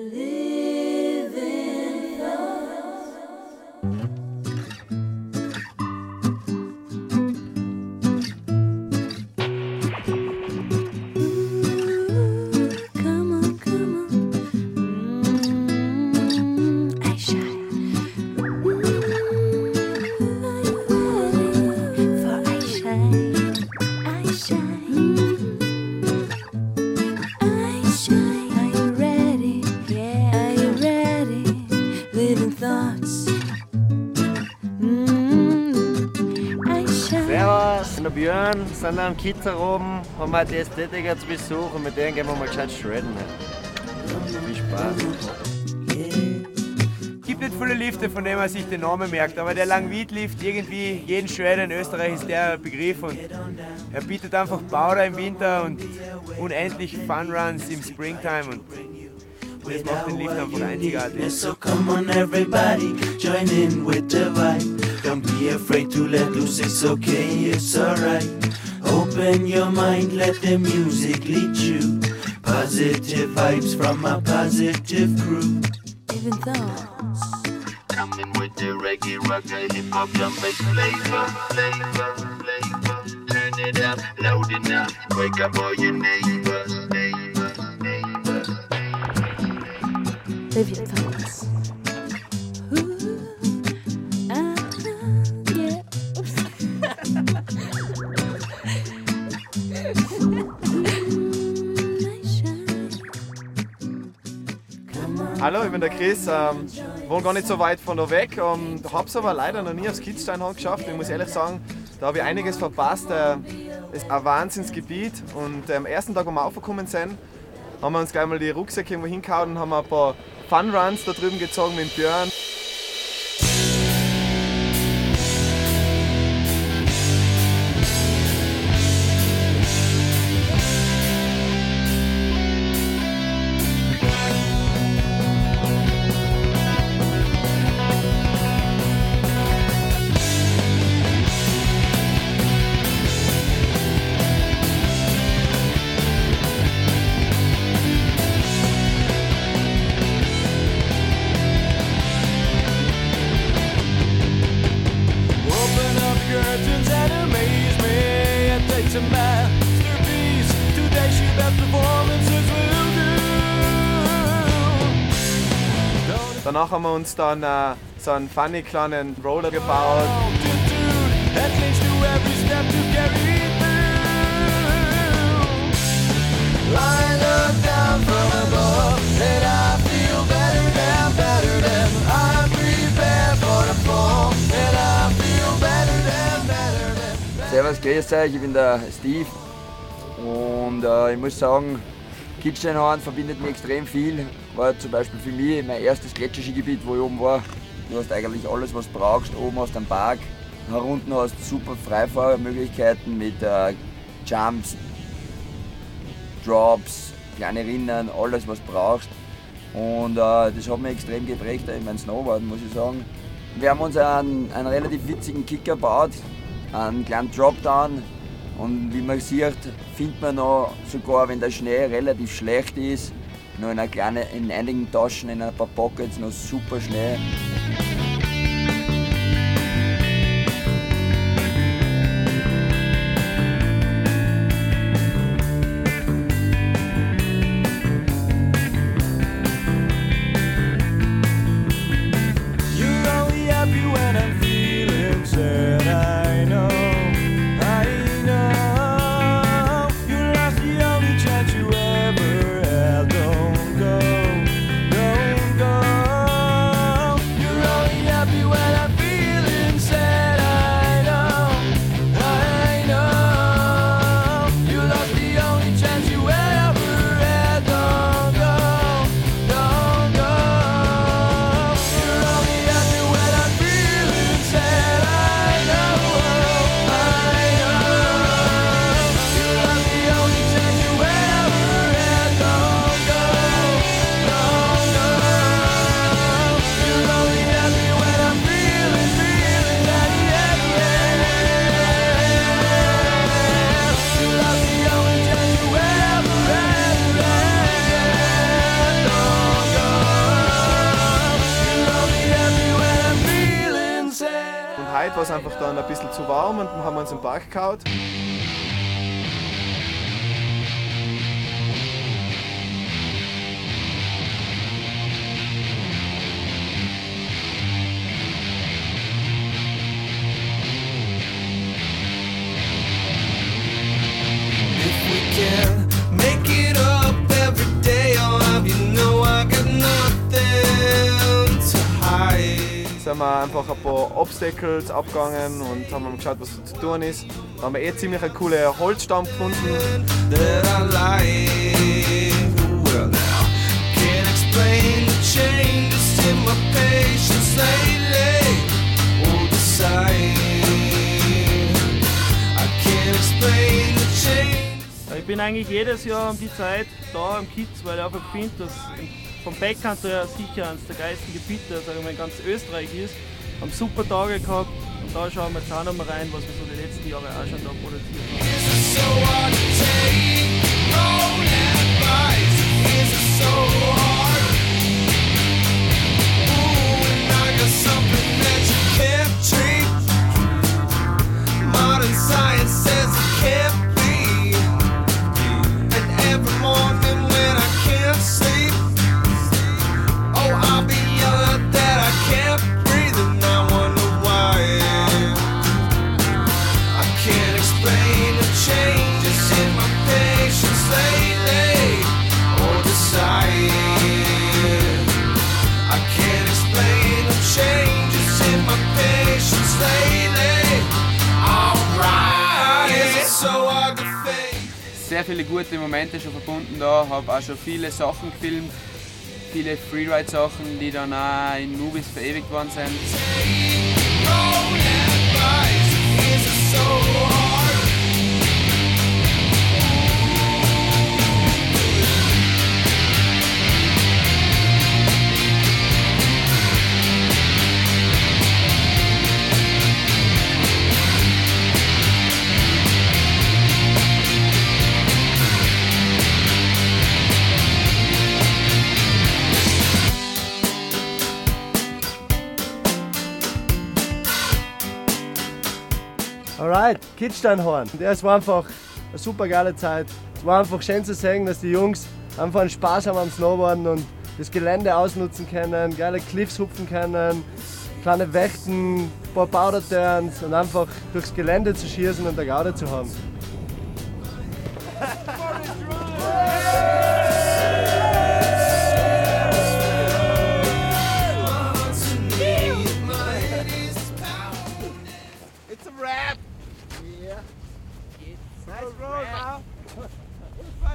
live. Living thoughts. Mm, Aisha. Servus, ich bin der Björn, sind am Kitter oben, haben wir die Ästhetiker zu Besuch und mit denen gehen wir mal gescheit shredden. Viel Spaß. gibt nicht viele Lifte, von denen man sich den Namen merkt, aber der Langwied-Lift, irgendwie jeden Schredder in Österreich ist der Begriff und er bietet einfach Powder im Winter und unendlich Fun-Runs im Springtime und das macht den Lift einfach einzigartig. So come on everybody, join in with the vibe. Don't be afraid to let loose, it's okay, it's alright. Open your mind, let the music lead you. Positive vibes from a positive crew. Even though. Coming with the reggae, rock, hip hop, drum bass flavor, flavor, flavor. Turn it up, loud enough, wake up all your neighbors, neighbors, Yeah. Hallo, ich bin der Chris, ähm, wohne gar nicht so weit von da weg und habe es aber leider noch nie aufs Kitzsteinhorn geschafft. Ich muss ehrlich sagen, da habe ich einiges verpasst. Äh, es ist ein Wahnsinnsgebiet und äh, am ersten Tag, wo wir aufgekommen sind, haben wir uns gleich mal die Rucksäcke irgendwo hingehauen und haben ein paar Fun-Runs da drüben gezogen mit Björn. Danach haben wir uns dann äh, so einen funny kleinen Roller gebaut. Servus, grüß euch, ich bin der Steve und äh, ich muss sagen, Kitzsteinhorn verbindet mich extrem viel. War zum Beispiel für mich mein erstes Gletscherskigebiet, wo ich oben war. Du hast eigentlich alles, was du brauchst. Oben hast du einen Park, herunten hast du super Freifahrermöglichkeiten mit äh, Jumps, Drops, kleine Rinnen, alles, was du brauchst. Und äh, das hat mich extrem geprägt in meinem Snowboarden, muss ich sagen. Wir haben uns einen, einen relativ witzigen Kicker gebaut, einen kleinen Dropdown. Und wie man sieht, findet man noch, sogar wenn der Schnee relativ schlecht ist, noch in, einer kleinen, in einigen Taschen, in ein paar Pockets noch super Schnee. War es einfach dann ein bisschen zu warm und dann haben wir uns im Park gehauen. Sind wir einfach ein paar Obstacles abgegangen und haben geschaut, was so zu tun ist. Da haben wir eh ziemlich einen coolen Holzstamm gefunden. Ich bin eigentlich jedes Jahr um die Zeit da am Kiez, weil ich einfach finde, dass vom Backhand her sicher eines der geilsten Gebiete, sag ich mal, in ganz Österreich ist. Haben super Tage gehabt und da schauen wir jetzt auch noch mal rein, was wir so die letzten Jahre auch schon da produziert haben. Sehr viele gute Momente schon verbunden da, habe auch schon viele Sachen gefilmt, viele Freeride-Sachen, die dann auch in Movies verewigt worden sind. Alright, Kitzsteinhorn. Das war einfach eine super geile Zeit. Es war einfach schön zu sehen, dass die Jungs einfach einen Spaß haben am Snowboarden und das Gelände ausnutzen können, geile Cliffs hupfen können, kleine Wächten, ein paar Powder-Turns und einfach durchs Gelände zu schießen und eine Gaude zu haben.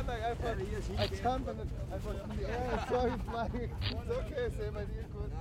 I jumped and I was in it's like, it's okay, say my dear, good.